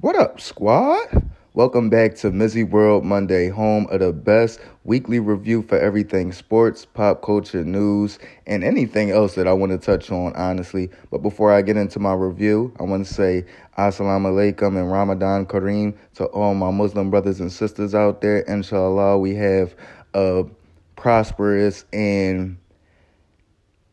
What up, squad? Welcome back to Mizzy World Monday, home of the best weekly review for everything sports, pop culture, news, and anything else that I want to touch on, honestly. But before I get into my review, I want to say Assalamu alaikum and Ramadan Kareem to all my Muslim brothers and sisters out there. Inshallah, we have a prosperous and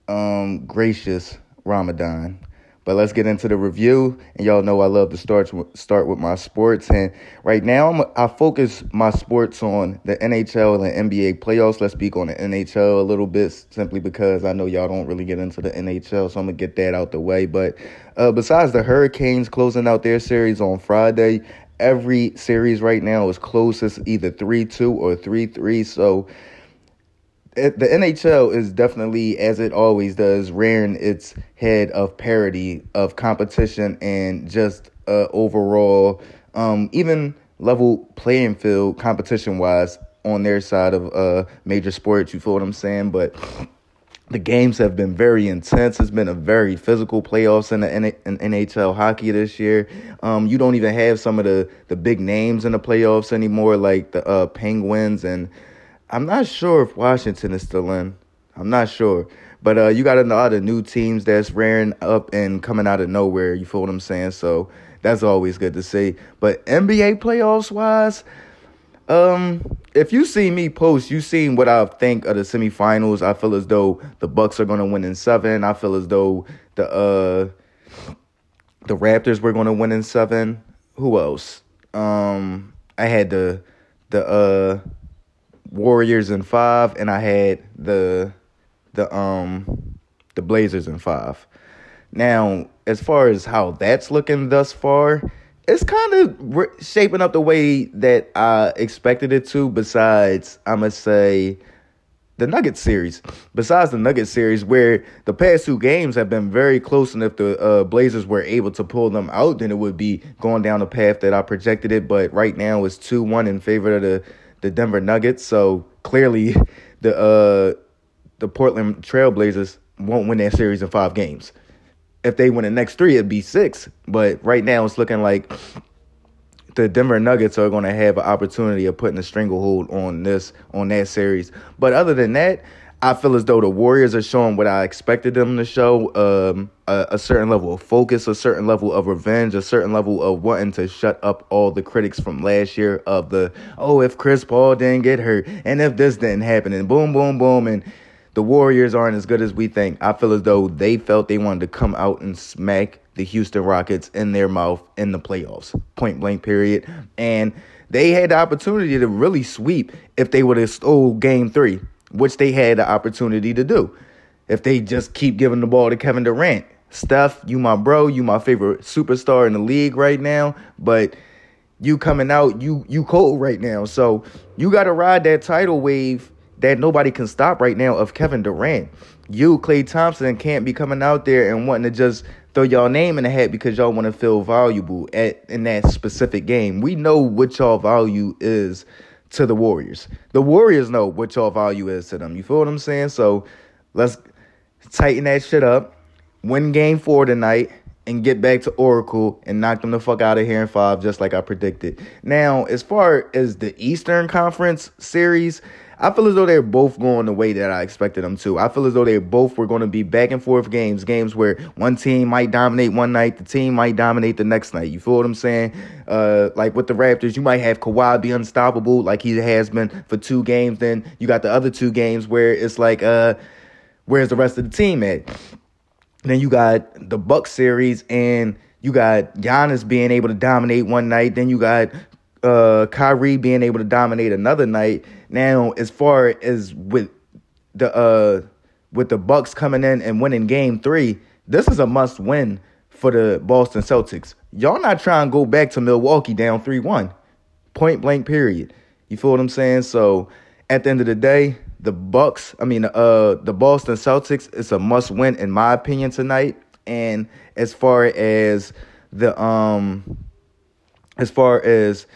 um, gracious Ramadan. But let's get into the review. And y'all know I love to start start with my sports. And right now, I'm, I focus my sports on the NHL and the NBA playoffs. Let's speak on the NHL a little bit, simply because I know y'all don't really get into the NHL, so I'm gonna get that out the way. But uh, besides the Hurricanes closing out their series on Friday, every series right now is closest either three two or three three. So the NHL is definitely, as it always does, rearing its head of parity, of competition, and just uh, overall, um, even level playing field competition wise on their side of uh, major sports. You feel what I'm saying? But the games have been very intense. It's been a very physical playoffs in the in NHL hockey this year. Um, you don't even have some of the the big names in the playoffs anymore, like the uh, Penguins and I'm not sure if Washington is still in. I'm not sure. But uh, you got a lot of new teams that's rearing up and coming out of nowhere. You feel what I'm saying? So that's always good to see. But NBA playoffs wise, um, if you see me post, you seen what I think of the semifinals. I feel as though the Bucks are gonna win in seven. I feel as though the uh the Raptors were gonna win in seven. Who else? Um, I had the the uh Warriors in five, and I had the the um the Blazers in five. Now, as far as how that's looking thus far, it's kind of shaping up the way that I expected it to. Besides, I must say, the Nuggets series. Besides the Nuggets series, where the past two games have been very close, and if the uh, Blazers were able to pull them out, then it would be going down the path that I projected it. But right now, it's two one in favor of the the Denver Nuggets. So clearly, the uh, the Portland Trailblazers won't win that series in five games. If they win the next three, it'd be six. But right now, it's looking like the Denver Nuggets are going to have an opportunity of putting a stranglehold on this on that series. But other than that, I feel as though the Warriors are showing what I expected them to show um, a, a, certain level of focus, a certain level of revenge, a certain level of wanting to shut up all the critics from last year of the, oh, if Chris Paul didn't get hurt and if this didn't happen and boom, boom, boom. And the Warriors aren't as good as we think. I feel as though they felt they wanted to come out and smack the Houston Rockets in their mouth in the playoffs, point blank, period. And they had the opportunity to really sweep if they would have stole game three which they had the opportunity to do. If they just keep giving the ball to Kevin Durant, Steph, you my bro, you my favorite superstar in the league right now, but you coming out, you you cold right now. So you got to ride that tidal wave that nobody can stop right now of Kevin Durant. You, Klay Thompson, can't be coming out there and wanting to just throw y'all name in the hat because y'all want to feel valuable at in that specific game. We know what y'all value is to the Warriors. The Warriors know what your value is to them. You feel what I'm saying? So let's tighten that shit up, win game four tonight, and get back to Oracle and knock them the fuck out of here in five, just like I predicted. Now, as far as the Eastern Conference series, I feel as though they're both going the way that I expected them to. I feel as though they both were going to be back and forth games, games where one team might dominate one night, the team might dominate the next night. You feel what I'm saying? Uh, like with the Raptors, you might have Kawhi be unstoppable, like he has been for two games. Then you got the other two games where it's like, uh, where's the rest of the team at? Then you got the Buck series and you got Giannis being able to dominate one night. Then you got uh, Kyrie being able to dominate another night. Now, as far as with the uh, with the Bucks coming in and winning Game Three, this is a must win for the Boston Celtics. Y'all not trying to go back to Milwaukee down three one, point blank. Period. You feel what I'm saying? So at the end of the day, the Bucks, I mean, uh, the Boston Celtics, is a must win in my opinion tonight. And as far as the um, as far as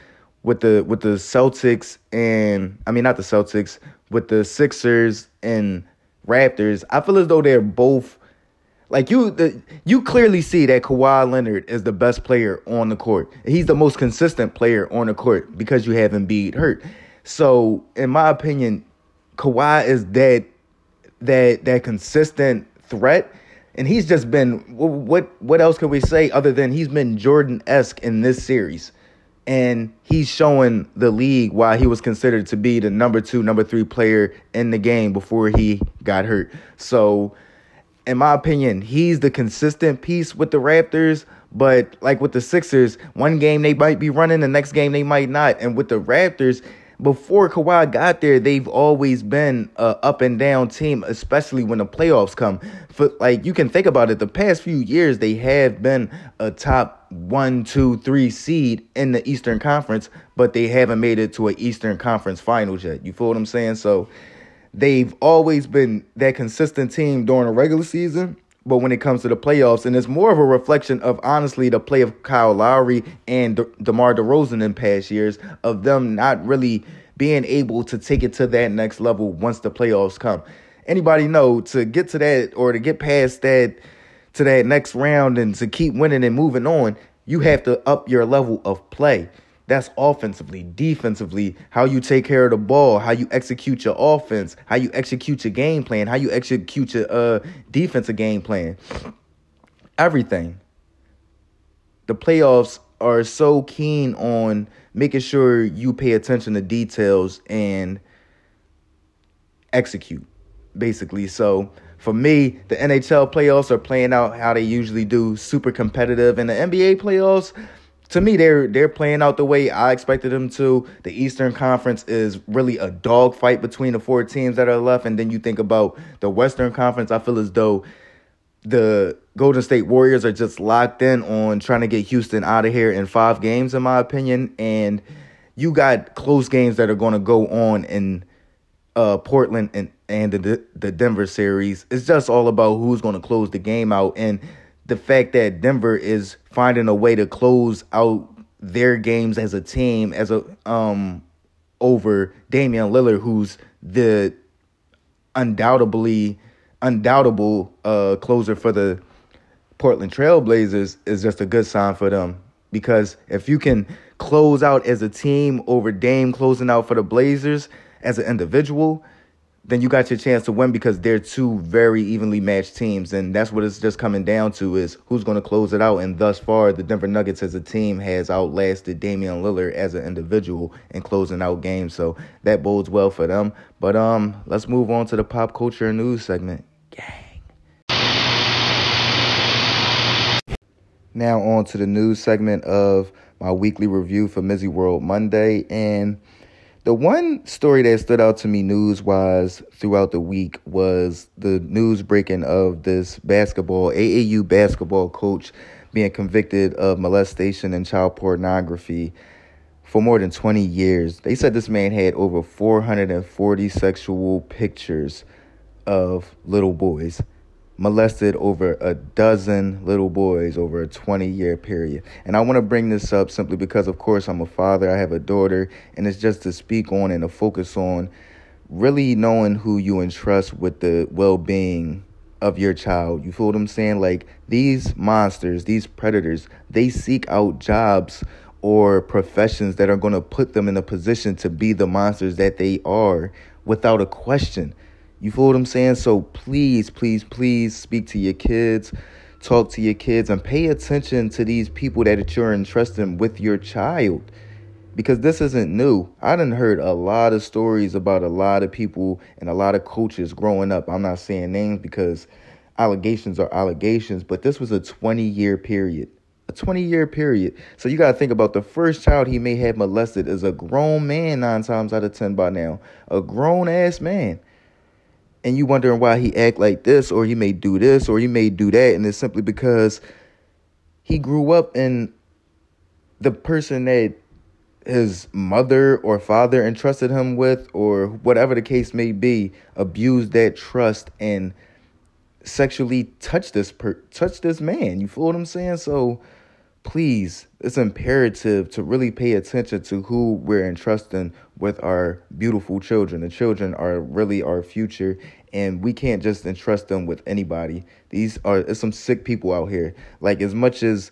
with the with the Celtics and I mean not the Celtics with the Sixers and Raptors, I feel as though they're both Like you, the, you clearly see that Kawhi Leonard is the best player on the court. He's the most consistent player on the court because you have Embiid hurt. So, in my opinion, Kawhi is that that that consistent threat, and he's just been what what else can we say other than he's been Jordan esque in this series, and he's showing the league why he was considered to be the number two, number three player in the game before he got hurt. So in my opinion, he's the consistent piece with the Raptors. But like with the Sixers, one game they might be running, the next game they might not. And with the Raptors, before Kawhi got there, they've always been a up and down team, especially when the playoffs come. For like you can think about it, the past few years they have been a top one, two, three seed in the Eastern Conference, but they haven't made it to an Eastern Conference Finals yet. You feel what I'm saying? So they've always been that consistent team during the regular season. But when it comes to the playoffs, and it's more of a reflection of honestly the play of Kyle Lowry and De- DeMar DeRozan in past years of them not really being able to take it to that next level once the playoffs come. Anybody know to get to that or to get past that to that next round and to keep winning and moving on, you have to up your level of play. That's offensively, defensively, how you take care of the ball, how you execute your offense, how you execute your game plan, how you execute your uh, defensive game plan. Everything. The playoffs are so keen on making sure you pay attention to details and execute, basically. So for me, the NHL playoffs are playing out how they usually do, super competitive. And the NBA playoffs, to me, they're they're playing out the way I expected them to. The Eastern Conference is really a dogfight between the four teams that are left, and then you think about the Western Conference. I feel as though the Golden State Warriors are just locked in on trying to get Houston out of here in five games, in my opinion. And you got close games that are going to go on in uh, Portland and and the the Denver series. It's just all about who's going to close the game out and the fact that Denver is finding a way to close out their games as a team as a um over Damian Lillard, who's the undoubtedly undoubtable uh closer for the Portland Trailblazers, is just a good sign for them. Because if you can close out as a team over Dame closing out for the Blazers as an individual, then you got your chance to win because they're two very evenly matched teams. And that's what it's just coming down to is who's going to close it out. And thus far, the Denver Nuggets as a team has outlasted Damian Lillard as an individual in closing out games. So that bodes well for them. But um, let's move on to the pop culture news segment. Gang. Now on to the news segment of my weekly review for Mizzy World Monday. And the one story that stood out to me news wise throughout the week was the news breaking of this basketball, AAU basketball coach being convicted of molestation and child pornography for more than 20 years. They said this man had over 440 sexual pictures of little boys molested over a dozen little boys over a 20 year period. And I want to bring this up simply because, of course, I'm a father, I have a daughter, and it's just to speak on and to focus on really knowing who you entrust with the well being of your child. You feel what I'm saying? Like these monsters, these predators, they seek out jobs or professions that are going to put them in a position to be the monsters that they are without a question. You feel what I'm saying? So please, please, please speak to your kids, talk to your kids, and pay attention to these people that you're entrusting with your child. Because this isn't new. I done heard a lot of stories about a lot of people and a lot of coaches growing up. I'm not saying names because allegations are allegations, but this was a 20 year period. A 20 year period. So you got to think about the first child he may have molested is a grown man nine times out of 10 by now. A grown ass man and you wondering why he act like this or he may do this or he may do that and it's simply because he grew up in the person that his mother or father entrusted him with or whatever the case may be abused that trust and sexually touched this per touched this man. You feel what i'm saying? So please, it's imperative to really pay attention to who we're entrusting with our beautiful children. The children are really our future, and we can't just entrust them with anybody. These are some sick people out here. Like as much as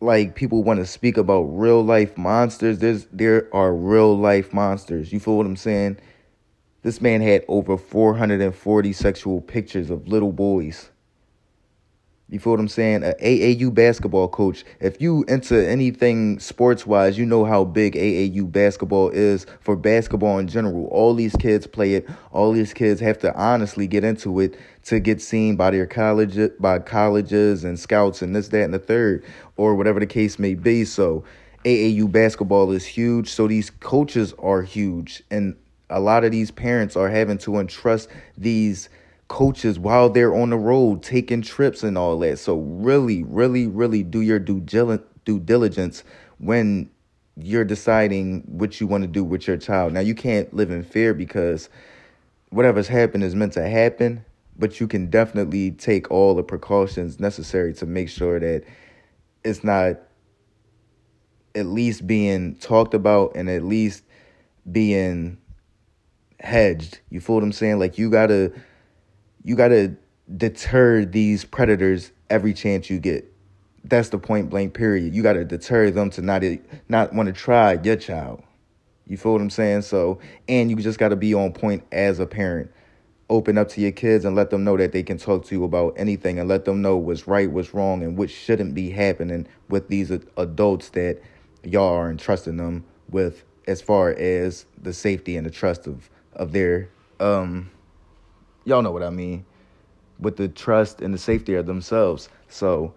like people want to speak about real life monsters, there's there are real life monsters. You feel what I'm saying? This man had over 440 sexual pictures of little boys. You feel what I'm saying? A AAU basketball coach. If you into anything sports wise, you know how big AAU basketball is for basketball in general. All these kids play it. All these kids have to honestly get into it to get seen by their college by colleges and scouts and this, that, and the third, or whatever the case may be. So AAU basketball is huge. So these coaches are huge. And a lot of these parents are having to entrust these coaches while they're on the road taking trips and all that. So really, really, really do your due diligence when you're deciding what you want to do with your child. Now you can't live in fear because whatever's happened is meant to happen, but you can definitely take all the precautions necessary to make sure that it's not at least being talked about and at least being hedged. You feel what I'm saying? Like you gotta you got to deter these predators every chance you get. That's the point blank period. You got to deter them to not not want to try your child. You feel what I'm saying? So, and you just got to be on point as a parent. Open up to your kids and let them know that they can talk to you about anything and let them know what's right, what's wrong, and what shouldn't be happening with these adults that y'all are entrusting them with as far as the safety and the trust of of their um y'all know what I mean, with the trust and the safety of themselves. So,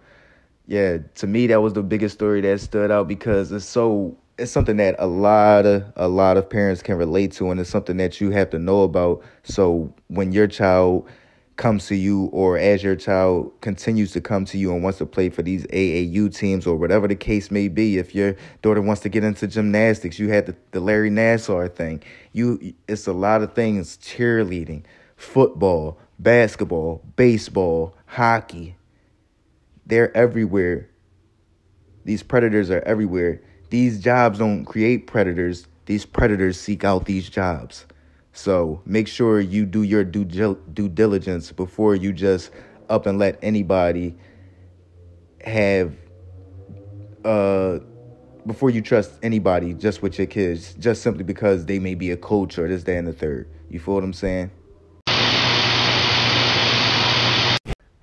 yeah, to me that was the biggest story that stood out because it's so it's something that a lot of a lot of parents can relate to and it's something that you have to know about. So, when your child comes to you or as your child continues to come to you and wants to play for these AAU teams or whatever the case may be if your daughter wants to get into gymnastics you had the, the Larry Nassar thing you it's a lot of things cheerleading football, basketball, baseball, hockey. They're everywhere. These predators are everywhere. These jobs don't create predators, these predators seek out these jobs. So make sure you do your due, due diligence before you just up and let anybody have uh before you trust anybody just with your kids just simply because they may be a coach or this that and the third you feel what i'm saying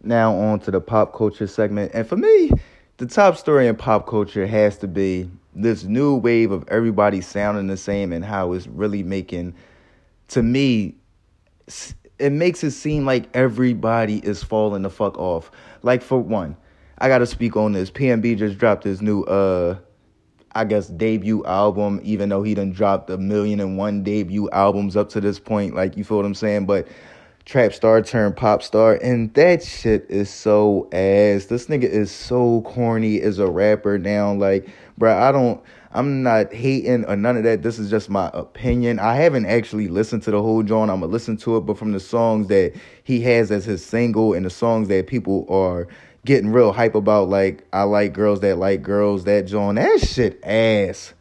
Now on to the pop culture segment. And for me, the top story in pop culture has to be this new wave of everybody sounding the same and how it's really making to me it makes it seem like everybody is falling the fuck off. Like for one, I gotta speak on this. PNB just dropped his new uh I guess debut album, even though he done dropped a million and one debut albums up to this point. Like you feel what I'm saying? But trap star turned pop star, and that shit is so ass. This nigga is so corny as a rapper now. Like, bro, I don't. I'm not hating or none of that. This is just my opinion. I haven't actually listened to the whole joint. I'm gonna listen to it, but from the songs that he has as his single and the songs that people are getting real hype about, like I like girls that like girls, that joint, that shit ass.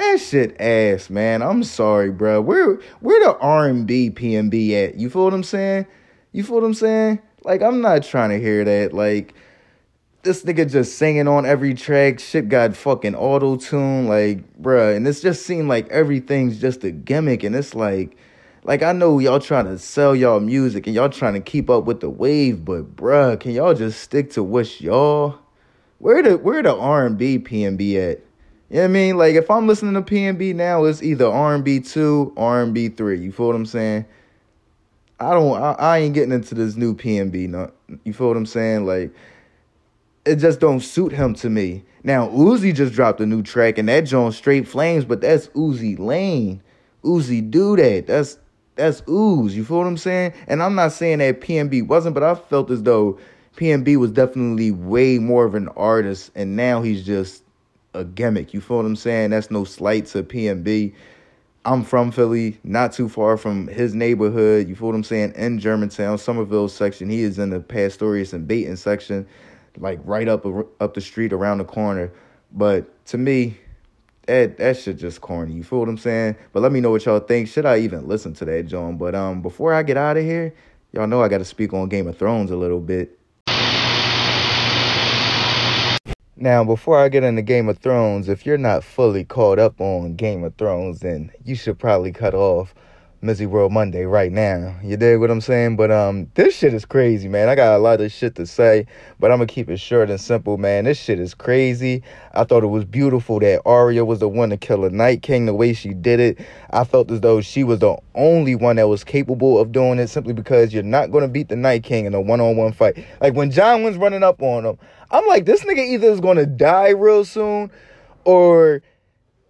That shit ass, man. I'm sorry, bro. Where where the R&B PNB at? You feel what I'm saying? You feel what I'm saying? Like I'm not trying to hear that. Like this nigga just singing on every track. Shit got fucking auto tune, like, bruh. And it's just seemed like everything's just a gimmick. And it's like, like I know y'all trying to sell y'all music and y'all trying to keep up with the wave, but bruh, can y'all just stick to what's y'all? Where the where the R and B PNB at? You know what I mean? Like if I'm listening to PNB now, it's either R&B two, R&B three. You feel what I'm saying? I don't. I, I ain't getting into this new PNB. No, you feel what I'm saying? Like it just don't suit him to me. Now Uzi just dropped a new track, and that joint straight flames, but that's Uzi Lane. Uzi do that. That's that's Ooze. You feel what I'm saying? And I'm not saying that PNB wasn't, but I felt as though PNB was definitely way more of an artist, and now he's just a gimmick. You feel what I'm saying? That's no slight to PNB. I'm from Philly, not too far from his neighborhood. You feel what I'm saying? In Germantown, Somerville section. He is in the Pastorius and Baynton section. like right up up the street around the corner. But to me, that that shit just corny. You feel what I'm saying? But let me know what y'all think. Should I even listen to that, John? But um, before I get out of here, y'all know I got to speak on Game of Thrones a little bit. Now, before I get into Game of Thrones, if you're not fully caught up on Game of Thrones, then you should probably cut off Mizzy World Monday right now. You dig what I'm saying? But um, this shit is crazy, man. I got a lot of shit to say, but I'm gonna keep it short and simple, man. This shit is crazy. I thought it was beautiful that Arya was the one to kill a Night King the way she did it. I felt as though she was the only one that was capable of doing it simply because you're not gonna beat the Night King in a one-on-one fight. Like when Jon was running up on him, I'm like, this nigga either is gonna die real soon or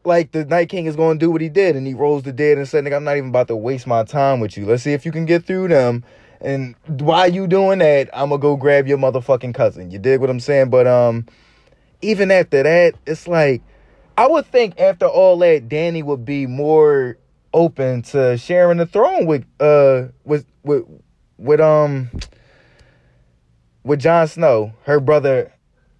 like the Night King is going to do what he did, and he rolls the dead and said, "Nigga, I'm not even about to waste my time with you. Let's see if you can get through them." And while you doing that, I'm gonna go grab your motherfucking cousin. You dig what I'm saying? But um, even after that, it's like I would think after all that, Dany would be more open to sharing the throne with uh with with with um with Jon Snow, her brother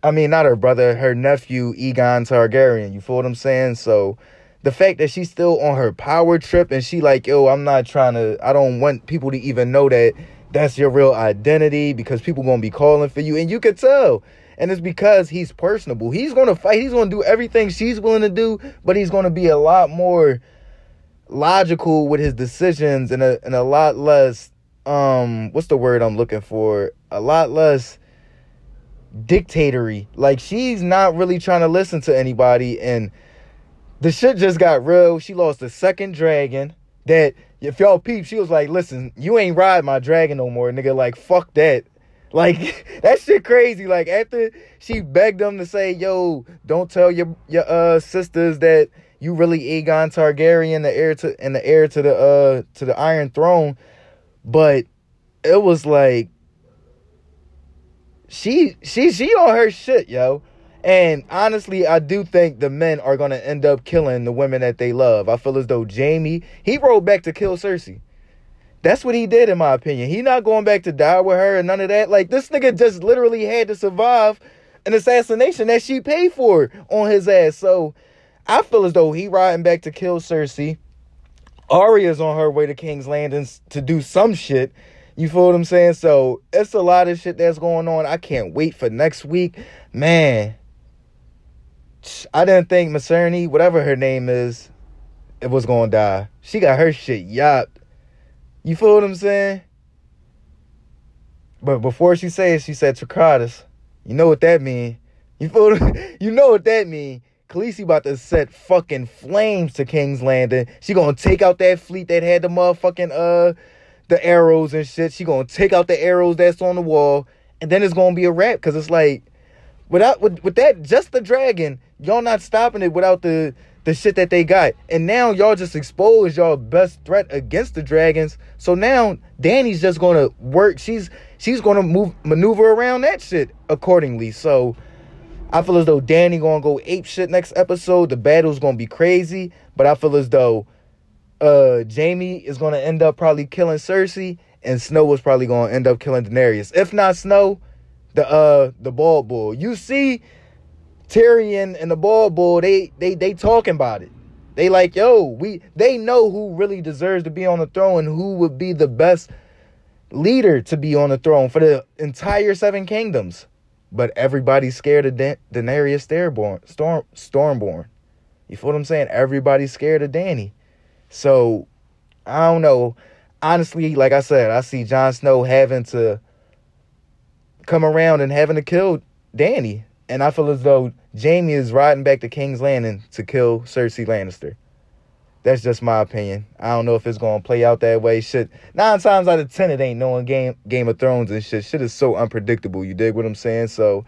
I mean, not her brother, her nephew, Aegon Targaryen. You feel what I'm saying? So the fact that she's still on her power trip and she like, yo, I'm not trying to, I don't want people to even know that that's your real identity because people gonna be calling for you. And you could tell. And it's because he's personable. He's gonna fight. He's gonna do everything she's willing to do, but he's gonna be a lot more logical with his decisions and a and a lot less um what's the word I'm looking for? A lot less dictatory. Like she's not really trying to listen to anybody and the shit just got real. She lost the second dragon that if y'all peep, she was like, listen, you ain't ride my dragon no more, nigga. Like, fuck that. Like that shit crazy. Like after she begged them to say, yo, don't tell your your uh sisters that you really Aegon Targaryen, the heir to and the heir to the uh to the Iron Throne. But it was like she she she on her shit, yo. And honestly, I do think the men are gonna end up killing the women that they love. I feel as though Jaime, he rode back to kill Cersei. That's what he did, in my opinion. He not going back to die with her and none of that. Like this nigga just literally had to survive an assassination that she paid for on his ass. So I feel as though he riding back to kill Cersei. Arya's on her way to King's Landing to do some shit. You feel what I'm saying? So it's a lot of shit that's going on. I can't wait for next week. Man, I didn't think Missandei, whatever her name is, it was gonna die. She got her shit yapped. You feel what I'm saying? But before she says, she said Dracarys. You know what that mean? You feel you know what that mean? Khaleesi about to set fucking flames to King's Landing. She gonna take out that fleet that had the motherfucking uh the arrows and shit. She gonna take out the arrows that's on the wall, and then it's gonna be a wrap. Cause it's like, without with, with that, just the dragon, y'all not stopping it without the the shit that they got. And now y'all just expose y'all best threat against the dragons. So now Dany's just gonna work. She's she's gonna move maneuver around that shit accordingly. So I feel as though Dany gonna go ape shit next episode. The battle's gonna be crazy, but I feel as though uh Jaime is to end up probably killing Cersei and Snow was probably to end up killing Daenerys. If not Snow, the uh the bald bull. You see Tyrion and the bald bull, they they they talking about it. They like, yo, we they know who really deserves to be on the throne and who would be the best leader to be on the throne for the entire seven kingdoms. But everybody's scared of da- Daenerys Starborn, Storm Stormborn. You feel what I'm saying? Everybody's scared of Dany. So I don't know. Honestly, like I said, I see Jon Snow having to come around and having to kill Dany. And I feel as though Jaime is riding back to King's Landing to kill Cersei Lannister. That's just my opinion. I don't know if it's gonna play out that way. Shit, nine times out of ten, it ain't knowing Game Game of Thrones and shit. Shit is so unpredictable. You dig what I'm saying? So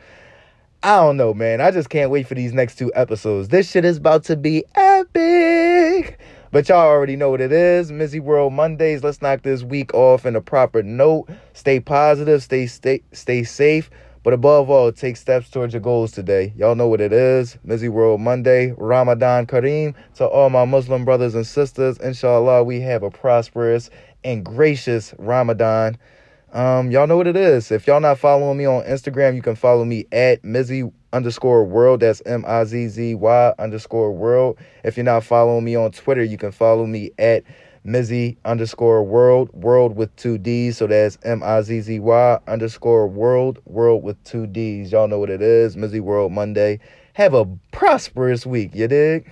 I don't know, man. I just can't wait for these next two episodes. This shit is about to be epic. But y'all already know what it is. Mizzy World Mondays. Let's knock this week off in a proper note. Stay positive, stay stay stay safe. But above all, take steps towards your goals today. Y'all know what it is. Mizzy World Monday, Ramadan Kareem. To all my Muslim brothers and sisters, inshallah, we have a prosperous and gracious Ramadan. Um, y'all know what it is. If y'all not following me on Instagram, you can follow me at Mizzy underscore world. That's M I Z Z Y underscore world. If you're not following me on Twitter, you can follow me at Mizzy underscore world, world with two D's. So that's M I Z Z Y underscore world, world with two D's. Y'all know what it is. Mizzy World Monday. Have a prosperous week, you dig?